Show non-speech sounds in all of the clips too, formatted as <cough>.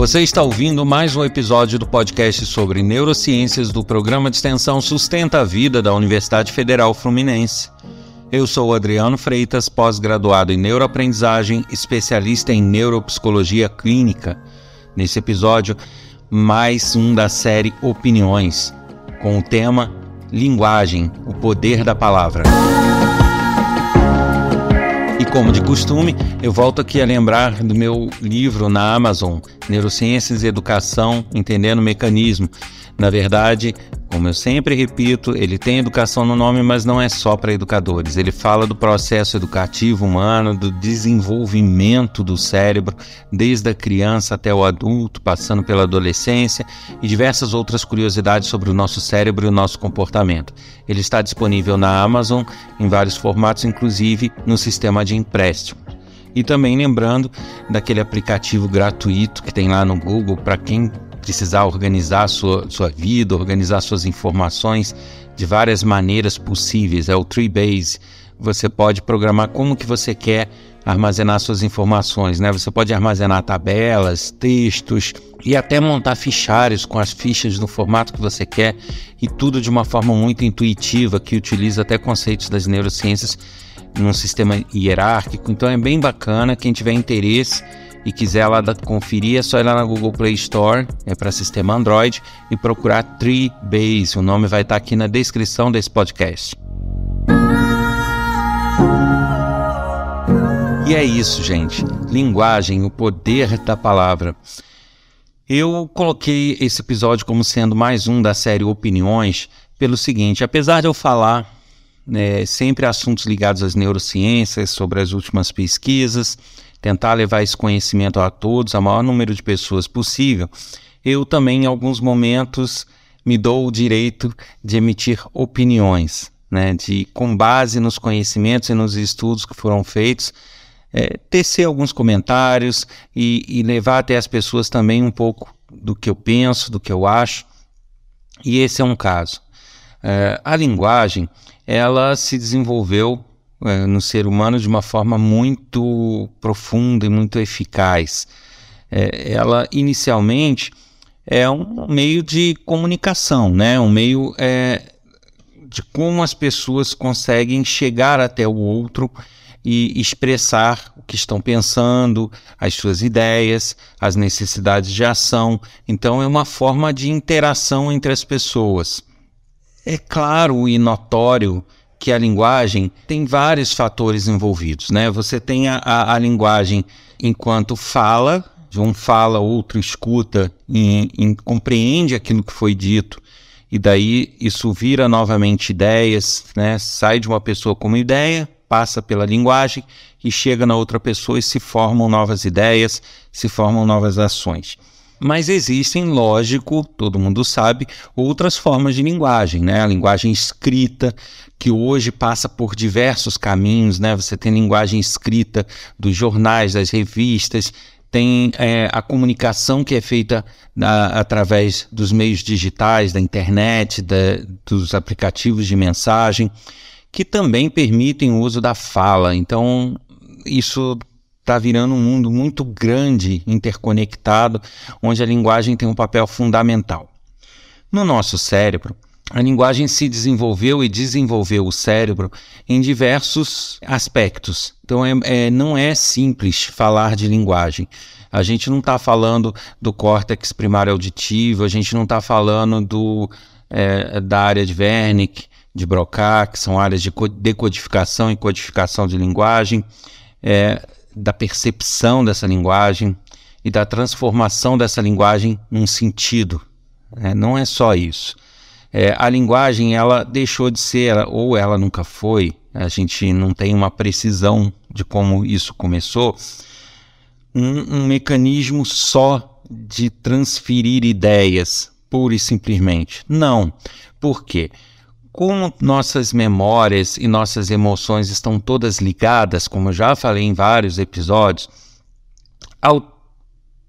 Você está ouvindo mais um episódio do podcast sobre neurociências do programa de extensão Sustenta a Vida da Universidade Federal Fluminense. Eu sou Adriano Freitas, pós-graduado em neuroaprendizagem, especialista em neuropsicologia clínica. Nesse episódio, mais um da série Opiniões, com o tema Linguagem, o poder da palavra. Como de costume, eu volto aqui a lembrar do meu livro na Amazon, Neurociências e Educação, Entendendo o Mecanismo. Na verdade, como eu sempre repito, ele tem educação no nome, mas não é só para educadores. Ele fala do processo educativo humano, do desenvolvimento do cérebro, desde a criança até o adulto, passando pela adolescência e diversas outras curiosidades sobre o nosso cérebro e o nosso comportamento. Ele está disponível na Amazon em vários formatos, inclusive no sistema de empréstimo. E também lembrando daquele aplicativo gratuito que tem lá no Google para quem precisar organizar sua, sua vida, organizar suas informações de várias maneiras possíveis. É o Treebase. Você pode programar como que você quer armazenar suas informações, né? Você pode armazenar tabelas, textos e até montar fichários com as fichas no formato que você quer e tudo de uma forma muito intuitiva que utiliza até conceitos das neurociências num sistema hierárquico. Então é bem bacana quem tiver interesse e quiser lá conferir, é só ir lá na Google Play Store, é para sistema Android, e procurar Treebase. O nome vai estar tá aqui na descrição desse podcast. E é isso, gente. Linguagem, o poder da palavra. Eu coloquei esse episódio como sendo mais um da série Opiniões, pelo seguinte: apesar de eu falar né, sempre assuntos ligados às neurociências, sobre as últimas pesquisas, tentar levar esse conhecimento a todos, a maior número de pessoas possível, eu também, em alguns momentos, me dou o direito de emitir opiniões, né, de, com base nos conhecimentos e nos estudos que foram feitos, é, tecer alguns comentários e, e levar até as pessoas também um pouco do que eu penso, do que eu acho. E esse é um caso. É, a linguagem, ela se desenvolveu é, no ser humano de uma forma muito profunda e muito eficaz. É, ela inicialmente é um meio de comunicação, né? um meio é, de como as pessoas conseguem chegar até o outro e expressar o que estão pensando, as suas ideias, as necessidades de ação. Então, é uma forma de interação entre as pessoas. É claro e notório que a linguagem tem vários fatores envolvidos, né? Você tem a, a, a linguagem enquanto fala, um fala, outro escuta e, e compreende aquilo que foi dito, e daí isso vira novamente ideias, né? Sai de uma pessoa como ideia, passa pela linguagem e chega na outra pessoa e se formam novas ideias, se formam novas ações. Mas existem, lógico, todo mundo sabe, outras formas de linguagem, né? A linguagem escrita, que hoje passa por diversos caminhos, né? Você tem linguagem escrita dos jornais, das revistas, tem é, a comunicação que é feita através dos meios digitais, da internet, da, dos aplicativos de mensagem, que também permitem o uso da fala. Então, isso está virando um mundo muito grande, interconectado, onde a linguagem tem um papel fundamental. No nosso cérebro, a linguagem se desenvolveu e desenvolveu o cérebro em diversos aspectos. Então, é, é, não é simples falar de linguagem. A gente não está falando do córtex primário auditivo, a gente não está falando do, é, da área de Wernicke, de Broca, que são áreas de decodificação e codificação de linguagem, é, da percepção dessa linguagem e da transformação dessa linguagem num sentido. É, não é só isso. É, a linguagem ela deixou de ser, ou ela nunca foi, a gente não tem uma precisão de como isso começou, um, um mecanismo só de transferir ideias, pura e simplesmente. Não. Por quê? Como nossas memórias e nossas emoções estão todas ligadas, como eu já falei em vários episódios, ao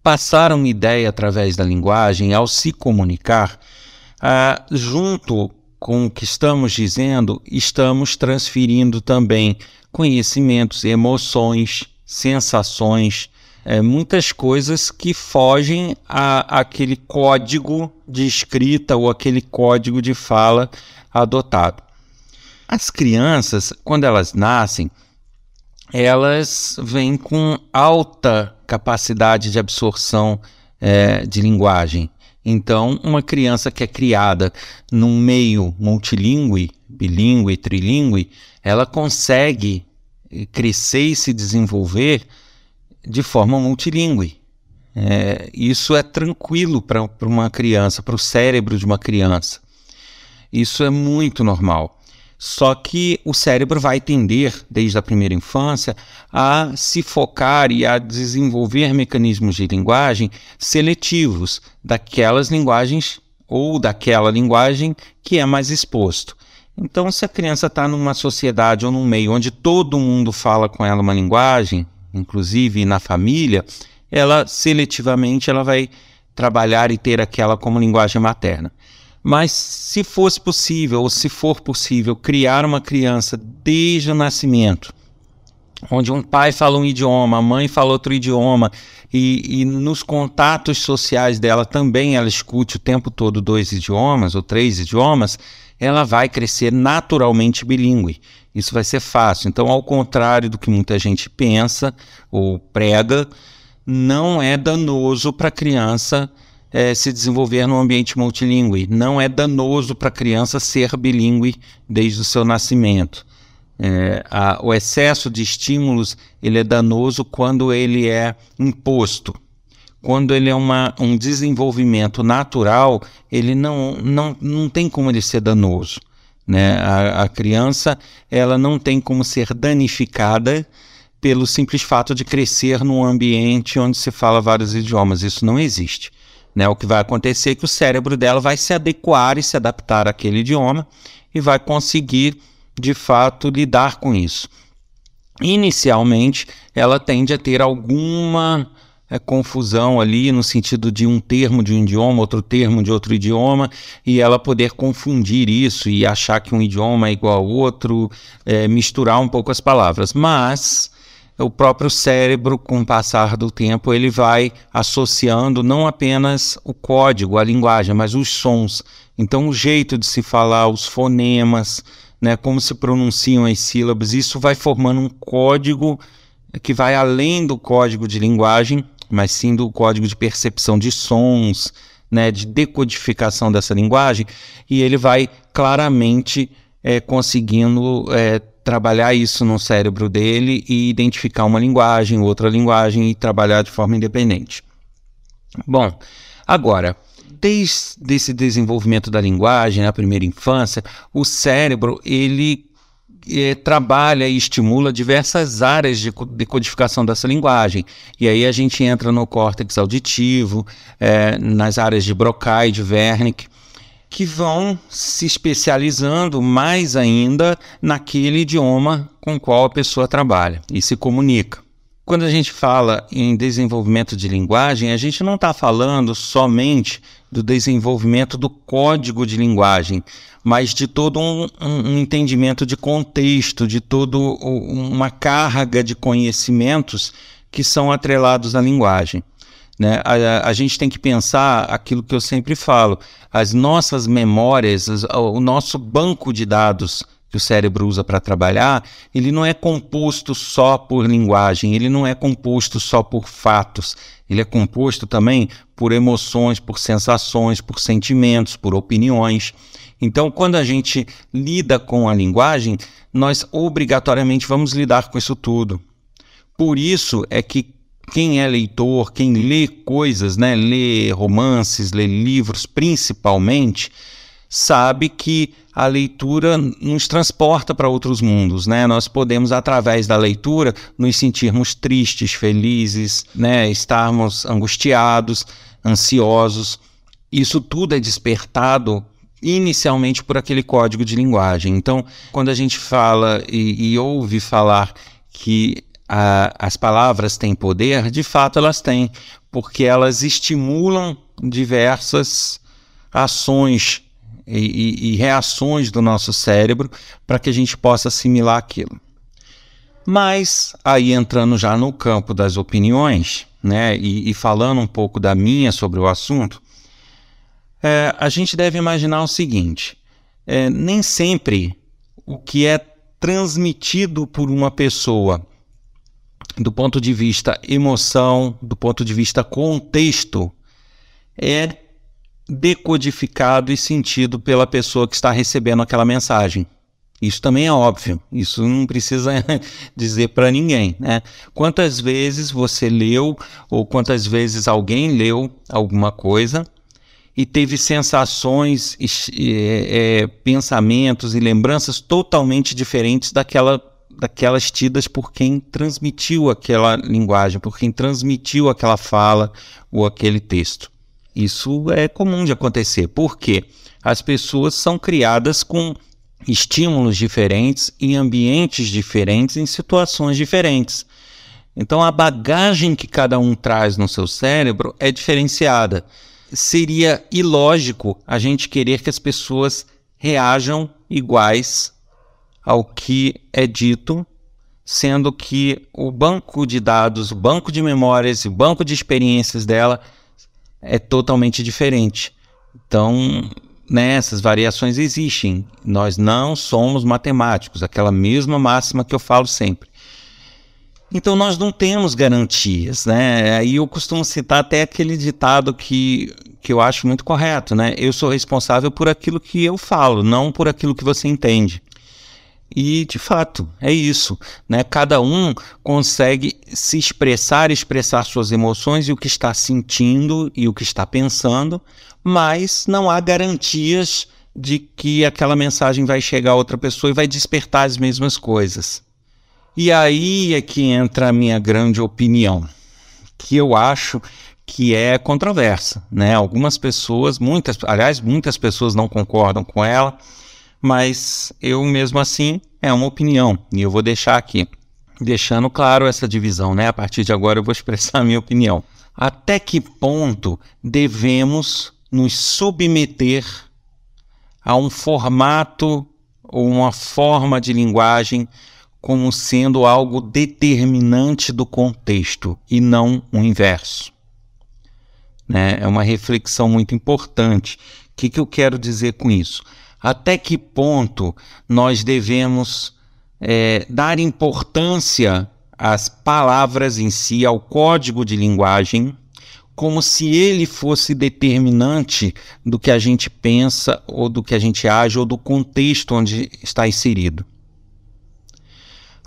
passar uma ideia através da linguagem, ao se comunicar, ah, junto com o que estamos dizendo, estamos transferindo também conhecimentos, emoções, sensações, é, muitas coisas que fogem a, aquele código de escrita ou aquele código de fala adotado. As crianças, quando elas nascem, elas vêm com alta capacidade de absorção é, de linguagem. Então, uma criança que é criada num meio multilingüe, bilíngue, trilingue, ela consegue crescer e se desenvolver de forma multilingüe. É, isso é tranquilo para uma criança, para o cérebro de uma criança. Isso é muito normal. Só que o cérebro vai tender, desde a primeira infância, a se focar e a desenvolver mecanismos de linguagem seletivos daquelas linguagens ou daquela linguagem que é mais exposto. Então, se a criança está numa sociedade ou num meio onde todo mundo fala com ela uma linguagem, inclusive na família, ela seletivamente ela vai trabalhar e ter aquela como linguagem materna. Mas se fosse possível, ou se for possível, criar uma criança desde o nascimento, onde um pai fala um idioma, a mãe fala outro idioma, e, e, nos contatos sociais dela também ela escute o tempo todo dois idiomas ou três idiomas, ela vai crescer naturalmente bilíngue. Isso vai ser fácil. Então, ao contrário do que muita gente pensa ou prega, não é danoso para a criança é, se desenvolver num ambiente multilingüe. Não é danoso para a criança ser bilíngue desde o seu nascimento. É, a, o excesso de estímulos ele é danoso quando ele é imposto quando ele é uma, um desenvolvimento natural, ele não, não, não tem como ele ser danoso. Né? A, a criança ela não tem como ser danificada pelo simples fato de crescer num ambiente onde se fala vários idiomas. Isso não existe. Né? O que vai acontecer é que o cérebro dela vai se adequar e se adaptar àquele idioma e vai conseguir, de fato, lidar com isso. Inicialmente, ela tende a ter alguma é, confusão ali no sentido de um termo de um idioma, outro termo de outro idioma, e ela poder confundir isso e achar que um idioma é igual ao outro, é, misturar um pouco as palavras. Mas o próprio cérebro, com o passar do tempo, ele vai associando não apenas o código, a linguagem, mas os sons. Então, o jeito de se falar, os fonemas, né, como se pronunciam as sílabas, isso vai formando um código que vai além do código de linguagem mas sim do código de percepção de sons, né, de decodificação dessa linguagem, e ele vai claramente é, conseguindo é, trabalhar isso no cérebro dele e identificar uma linguagem, outra linguagem e trabalhar de forma independente. Bom, agora, desde esse desenvolvimento da linguagem, na primeira infância, o cérebro ele é, trabalha e estimula diversas áreas de decodificação dessa linguagem. E aí a gente entra no córtex auditivo, é, nas áreas de Broca e de Wernicke, que vão se especializando mais ainda naquele idioma com qual a pessoa trabalha e se comunica. Quando a gente fala em desenvolvimento de linguagem, a gente não está falando somente do desenvolvimento do código de linguagem, mas de todo um, um entendimento de contexto, de toda uma carga de conhecimentos que são atrelados à linguagem. Né? A, a, gente tem que pensar aquilo que eu sempre falo: as nossas memórias, o nosso banco de dados que o cérebro usa para trabalhar, ele não é composto só por linguagem, ele não é composto só por fatos, ele é composto também por emoções, por sensações, por sentimentos, por opiniões. Então, quando a gente lida com a linguagem, nós obrigatoriamente vamos lidar com isso tudo. Por isso é que quem é leitor, quem lê coisas, né, lê romances, lê livros principalmente, sabe que a leitura nos transporta para outros mundos, né? Nós podemos através da leitura nos sentirmos tristes, felizes, né, estarmos angustiados, ansiosos. Isso tudo é despertado inicialmente por aquele código de linguagem. Então, quando a gente fala e, e ouve falar que a, as palavras têm poder, de fato elas têm, porque elas estimulam diversas ações e, e reações do nosso cérebro para que a gente possa assimilar aquilo. Mas, aí entrando já no campo das opiniões, né, e, e falando um pouco da minha sobre o assunto, é, a gente deve imaginar o seguinte: é, nem sempre o que é transmitido por uma pessoa do ponto de vista emoção, do ponto de vista contexto, é decodificado e sentido pela pessoa que está recebendo aquela mensagem. Isso também é óbvio, isso não precisa <laughs> dizer para ninguém, né? Quantas vezes você leu ou quantas vezes alguém leu alguma coisa e teve sensações, é, é, pensamentos e lembranças totalmente diferentes daquela, daquelas tidas por quem transmitiu aquela linguagem, por quem transmitiu aquela fala ou aquele texto. Isso é comum de acontecer, porque as pessoas são criadas com estímulos diferentes, em ambientes diferentes, em situações diferentes. Então a bagagem que cada um traz no seu cérebro é diferenciada. Seria ilógico a gente querer que as pessoas reajam iguais ao que é dito, sendo que o banco de dados, o banco de memórias, o banco de experiências dela é totalmente diferente. Então, né, essas variações existem. Nós não somos matemáticos, aquela mesma máxima que eu falo sempre. Então nós não temos garantias, né? Aí eu costumo citar até aquele ditado que, que eu acho muito correto, né? Eu sou responsável por aquilo que eu falo, não por aquilo que você entende. E de fato, é isso, né? Cada um consegue se expressar, expressar suas emoções e o que está sentindo e o que está pensando, mas não há garantias de que aquela mensagem vai chegar a outra pessoa e vai despertar as mesmas coisas. E aí é que entra a minha grande opinião, que eu acho que é controversa, né? Algumas pessoas, muitas, aliás, muitas pessoas não concordam com ela mas eu mesmo assim é uma opinião e eu vou deixar aqui, deixando claro essa divisão, né? A partir de agora eu vou <laughs> expressar a minha opinião. Até que ponto devemos nos submeter a um formato ou uma forma de linguagem como sendo algo determinante do contexto e não o inverso? Né? É uma reflexão muito importante. O que, que eu quero dizer com isso? Até que ponto nós devemos é, dar importância às palavras em si, ao código de linguagem, como se ele fosse determinante do que a gente pensa, ou do que a gente age, ou do contexto onde está inserido.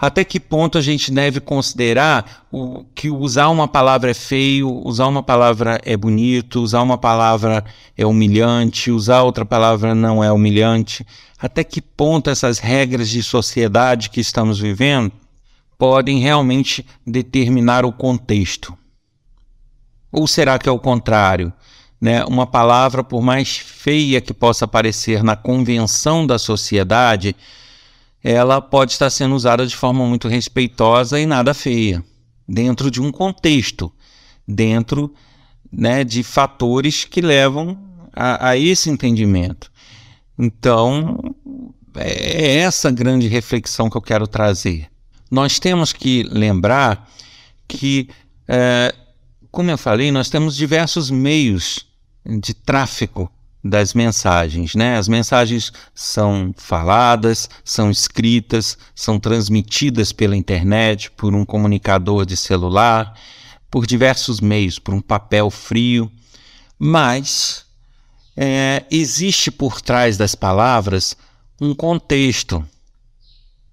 Até que ponto a gente deve considerar o, que usar uma palavra é feio, usar uma palavra é bonito, usar uma palavra é humilhante, usar outra palavra não é humilhante? Até que ponto essas regras de sociedade que estamos vivendo podem realmente determinar o contexto? Ou será que é o contrário? Né? Uma palavra, por mais feia que possa parecer na convenção da sociedade, ela pode estar sendo usada de forma muito respeitosa e nada feia, dentro de um contexto, dentro né, de fatores que levam a, a esse entendimento. Então, é essa grande reflexão que eu quero trazer. Nós temos que lembrar que, é, como eu falei, nós temos diversos meios de tráfego das mensagens, né? As mensagens são faladas, são escritas, são transmitidas pela internet, por um comunicador de celular, por diversos meios, por um papel frio, mas é, existe por trás das palavras um contexto,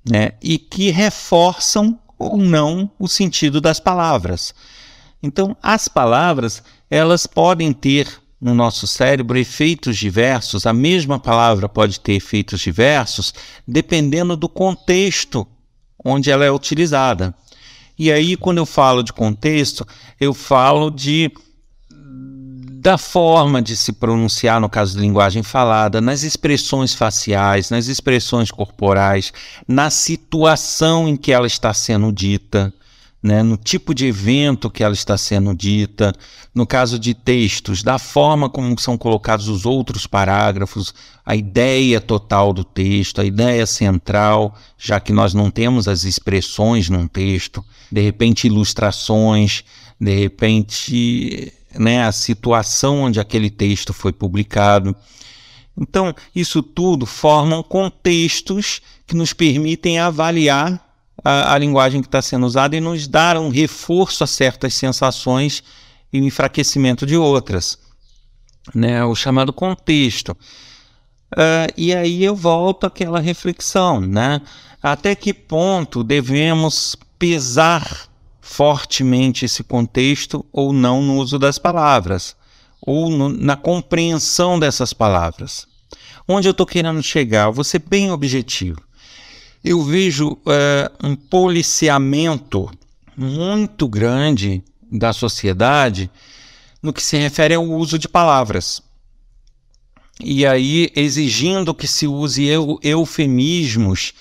né? E que reforçam ou não o sentido das palavras. Então, as palavras elas podem ter no nosso cérebro efeitos diversos, a mesma palavra pode ter efeitos diversos, dependendo do contexto onde ela é utilizada. E aí, quando eu falo de contexto, eu falo de da forma de se pronunciar, no caso de linguagem falada, nas expressões faciais, nas expressões corporais, na situação em que ela está sendo dita, né, no tipo de evento que ela está sendo dita, no caso de textos, da forma como são colocados os outros parágrafos, a ideia total do texto, a ideia central, já que nós não temos as expressões num texto, de repente ilustrações, de repente né, a situação onde aquele texto foi publicado. Então, isso tudo formam contextos que nos permitem avaliar a, a linguagem que está sendo usada e nos dar um reforço a certas sensações e um enfraquecimento de outras. Né? O chamado contexto. Uh, e aí eu volto àquela reflexão, né? Até que ponto devemos pesar fortemente esse contexto ou não no uso das palavras, ou no, na compreensão dessas palavras? Onde eu estou querendo chegar? Vou ser bem objetivo eu vejo é, um policiamento muito grande da sociedade no que se refere ao uso de palavras. E aí exigindo que se use eu, eufemismos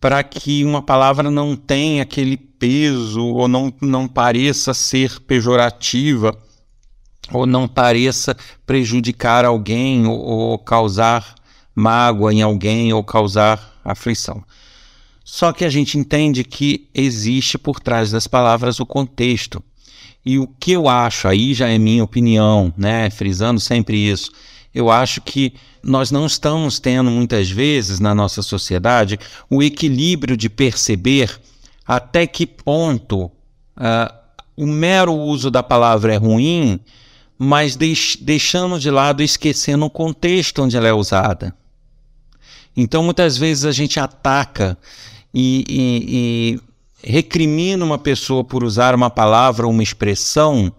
para que uma palavra não tenha aquele peso ou não, não pareça ser pejorativa ou não pareça prejudicar alguém ou, ou causar mágoa em alguém ou causar aflição. Só que a gente entende que existe por trás das palavras o contexto. E o que eu acho, aí já é minha opinião, né? Frisando sempre isso. Eu acho que nós não estamos tendo muitas vezes na nossa sociedade o equilíbrio de perceber até que ponto uh, o mero uso da palavra é ruim, mas deix deixando de lado, esquecendo o contexto onde ela é usada. Então, muitas vezes a gente ataca e, e, e recrimina uma pessoa por usar uma palavra ou uma expressão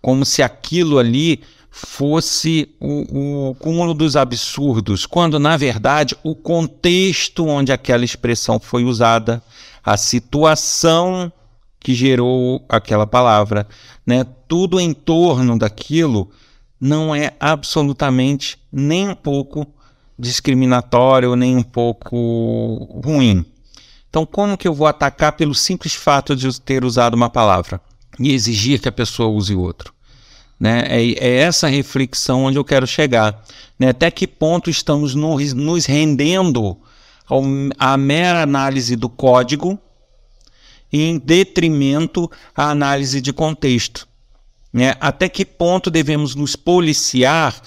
como se aquilo ali fosse o, o cúmulo dos absurdos, quando na verdade o contexto onde aquela expressão foi usada, a situação que gerou aquela palavra, né, tudo em torno daquilo não é absolutamente nem um pouco discriminatório, nem um pouco ruim. Então, como que eu vou atacar pelo simples fato de ter usado uma palavra e exigir que a pessoa use outro? Né? É, é essa reflexão onde eu quero chegar. Né? Até que ponto estamos nos, nos rendendo à mera análise do código em detrimento à análise de contexto? Né? Até que ponto devemos nos policiar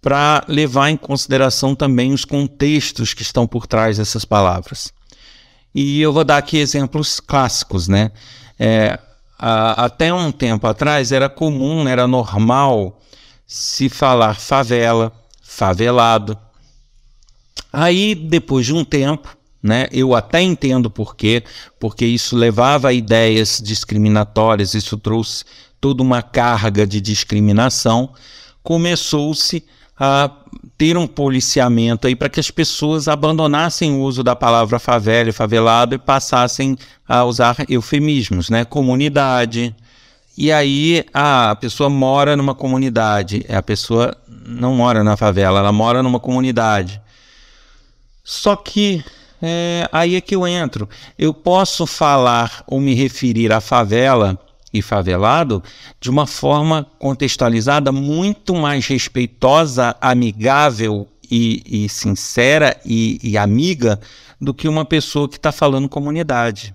para levar em consideração também os contextos que estão por trás dessas palavras? E eu vou dar aqui exemplos clássicos, né? É, a, até um tempo atrás era comum, era normal se falar favela, favelado. Aí, depois de um tempo, né, eu até entendo por quê, porque isso levava a ideias discriminatórias, isso trouxe toda uma carga de discriminação, começou-se a ter um policiamento aí para que as pessoas abandonassem o uso da palavra favela e favelado e passassem a usar eufemismos, né? Comunidade. E aí a pessoa mora numa comunidade, a pessoa não mora na favela, ela mora numa comunidade. Só que é, aí é que eu entro. Eu posso falar ou me referir à favela e favelado de uma forma contextualizada muito mais respeitosa, amigável e, e sincera e, e, amiga do que uma pessoa que está falando comunidade.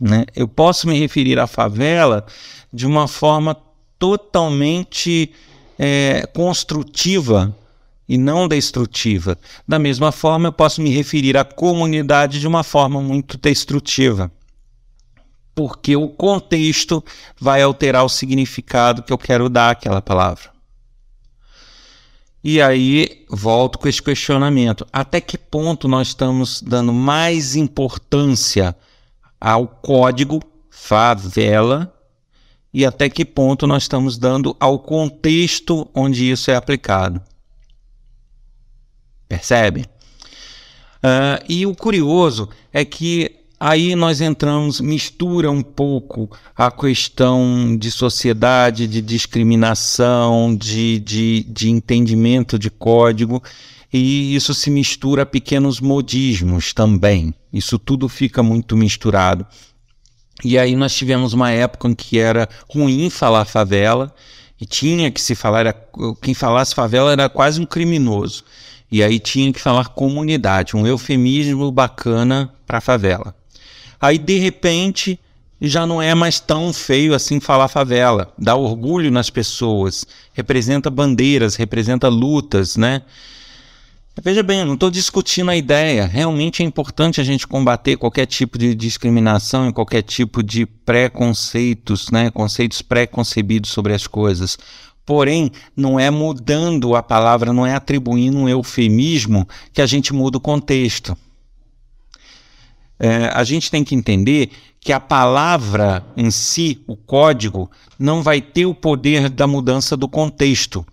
Né? Eu posso me referir à favela de uma forma totalmente é, construtiva e não destrutiva. Da mesma forma, eu posso me referir à comunidade de uma forma muito destrutiva porque o contexto vai alterar o significado que eu quero dar àquela palavra. E aí volto com esse questionamento: até que ponto nós estamos dando mais importância ao código favela e até que ponto nós estamos dando ao contexto onde isso é aplicado? Percebe? Uh, e o curioso é que Aí nós entramos, mistura um pouco a questão de sociedade, de discriminação, de, de, de entendimento de código, e isso se mistura a pequenos modismos também. Isso tudo fica muito misturado. E aí nós tivemos uma época em que era ruim falar favela e tinha que se falar, era, quem falasse favela era quase um criminoso. E aí tinha que falar comunidade, um eufemismo bacana para favela. Aí de repente já não é mais tão feio assim falar favela, dá orgulho nas pessoas, representa bandeiras, representa lutas, né? Veja bem, eu não estou discutindo a ideia. Realmente é importante a gente combater qualquer tipo de discriminação e qualquer tipo de preconceitos, né? conceitos preconcebidos sobre as coisas. Porém, não é mudando a palavra, não é atribuindo um eufemismo que a gente muda o contexto. É, a gente tem que entender que a palavra em si, o código, não vai ter o poder da mudança do contexto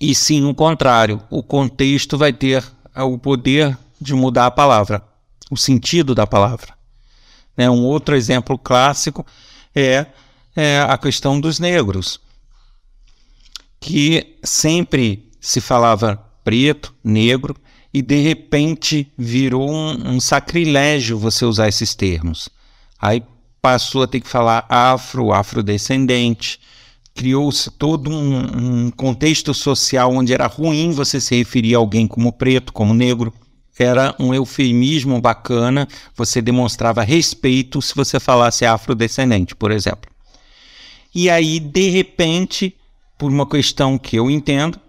e sim o contrário. O contexto vai ter o poder de mudar a palavra, o sentido da palavra. Né? Um outro exemplo clássico é, é a questão dos negros, que sempre se falava preto, negro, e de repente virou um, um, sacrilégio você usar esses termos. Aí passou a ter que falar afro, afrodescendente, criou-se todo um, um, contexto social onde era ruim você se referir a alguém como preto, como negro. Era um eufemismo bacana, você demonstrava respeito se você falasse afrodescendente, por exemplo. E aí, de repente, por uma questão que eu entendo,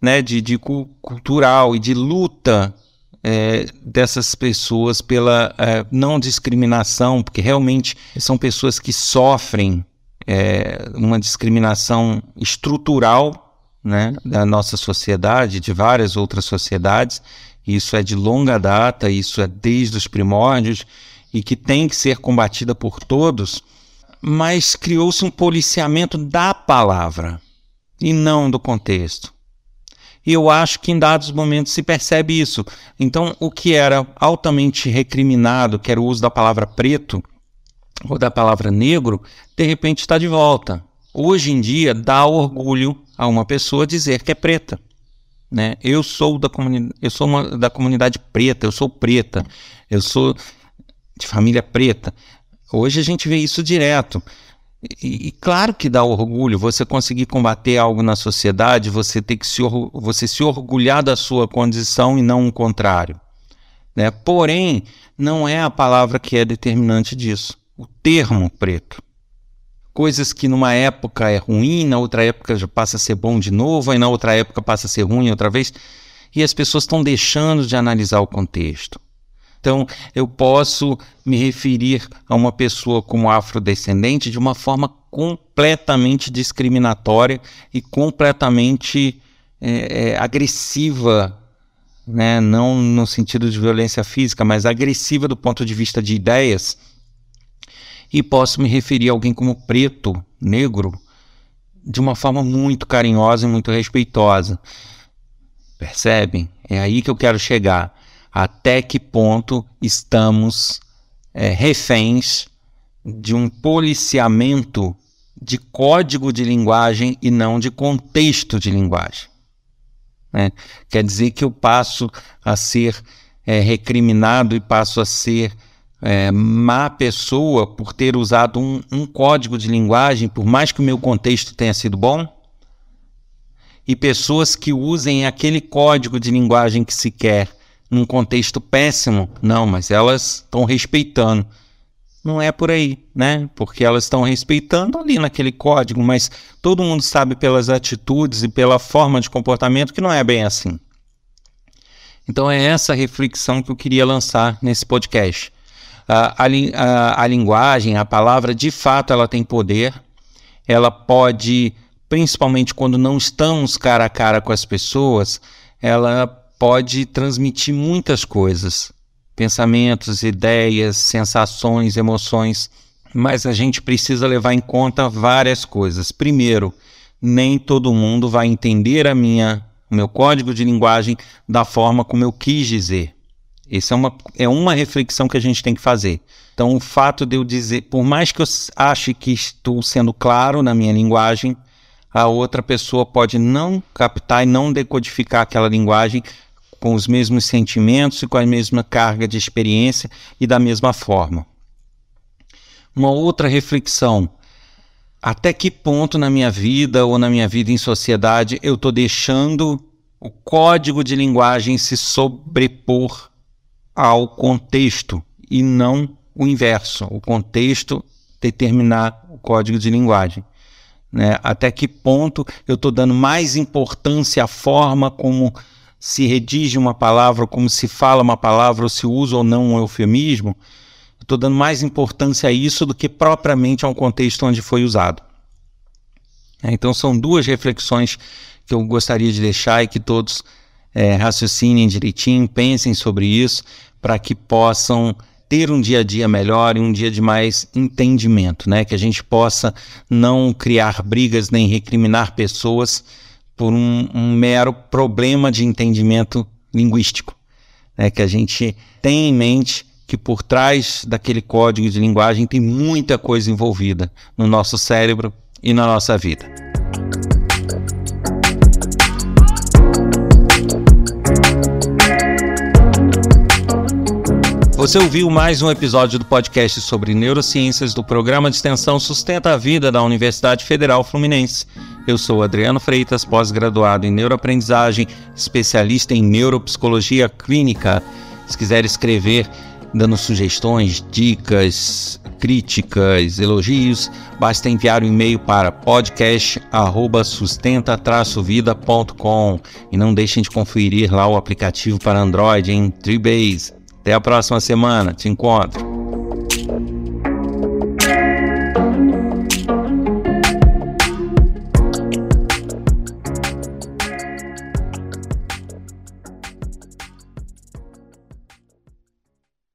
né, de, de cultural e de luta é, dessas pessoas pela é, não discriminação, porque realmente são pessoas que sofrem é, uma discriminação estrutural né, da nossa sociedade, de várias outras sociedades. Isso é de longa data, isso é desde os primórdios e que tem que ser combatida por todos, mas criou-se um policiamento da palavra e não do contexto. E eu acho que em dados momentos se percebe isso. Então, o que era altamente recriminado, que era o uso da palavra preto, ou da palavra negro, de repente está de volta. Hoje em dia dá orgulho a uma pessoa dizer que é preta. Né? Eu sou da comunidade, eu sou uma, da comunidade preta, eu sou preta, eu sou de família preta. Hoje a gente vê isso direto. E, e, claro que dá orgulho você conseguir combater algo na sociedade, você ter que se, você se orgulhar da sua condição e não o contrário. Né? Porém, não é a palavra que é determinante disso o termo preto. Coisas que numa época é ruim, na outra época já passa a ser bom de novo, aí na outra época passa a ser ruim outra vez. E as pessoas estão deixando de analisar o contexto. Então, eu posso me referir a uma pessoa como afrodescendente de uma forma completamente discriminatória e completamente é, é, agressiva, né? não no sentido de violência física, mas agressiva do ponto de vista de ideias, e posso me referir a alguém como preto, negro, de uma forma muito carinhosa e muito respeitosa. Percebem? É aí que eu quero chegar. Até que ponto estamos é, reféns de um policiamento de código de linguagem e não de contexto de linguagem? Né? Quer dizer que eu passo a ser é, recriminado e passo a ser é, má pessoa por ter usado um, um código de linguagem, por mais que o meu contexto tenha sido bom? E pessoas que usem aquele código de linguagem que se quer num contexto péssimo? Não, mas elas estão respeitando. Não é por aí, né? Porque elas estão respeitando ali naquele código, mas todo mundo sabe pelas atitudes e pela forma de comportamento que não é bem assim. Então é essa reflexão que eu queria lançar nesse podcast a, a, a linguagem, a palavra, de fato, ela tem poder. Ela pode, principalmente quando não estamos cara a cara com as pessoas, ela pode transmitir muitas coisas, pensamentos, ideias, sensações, emoções, mas a gente precisa levar em conta várias coisas. Primeiro, nem todo mundo vai entender a minha, o meu código de linguagem da forma como eu quis dizer. Essa é uma, é uma reflexão que a gente tem que fazer. Então, o fato de eu dizer, por mais que eu ache que estou sendo claro na minha linguagem, a outra pessoa pode não captar e não decodificar aquela linguagem com os mesmos sentimentos e com a mesma carga de experiência e da mesma forma. Uma outra reflexão: até que ponto na minha vida ou na minha vida em sociedade eu estou deixando o código de linguagem se sobrepor ao contexto e não o inverso, o contexto determinar o código de linguagem. Né? Até que ponto eu estou dando mais importância à forma como se redige uma palavra, como se fala uma palavra, ou se usa ou não um eufemismo, estou dando mais importância a isso do que propriamente a um contexto onde foi usado. É, então são duas reflexões que eu gostaria de deixar e que todos é, raciocinem direitinho, pensem sobre isso, para que possam ter um dia a dia melhor e um dia de mais entendimento, né? Que a gente possa não criar brigas nem recriminar pessoas por um, um mero problema de entendimento linguístico, né? Que a gente tenha em mente que por trás daquele código de linguagem tem muita coisa envolvida no nosso cérebro e na nossa vida. Você ouviu mais um episódio do podcast sobre neurociências do programa de extensão Sustenta a Vida da Universidade Federal Fluminense. Eu sou Adriano Freitas, pós-graduado em neuroaprendizagem, especialista em neuropsicologia clínica. Se quiser escrever dando sugestões, dicas, críticas, elogios, basta enviar um e-mail para podcast@sustenta-vida.com e não deixem de conferir lá o aplicativo para Android em Treebase. Até a próxima semana. Te encontro.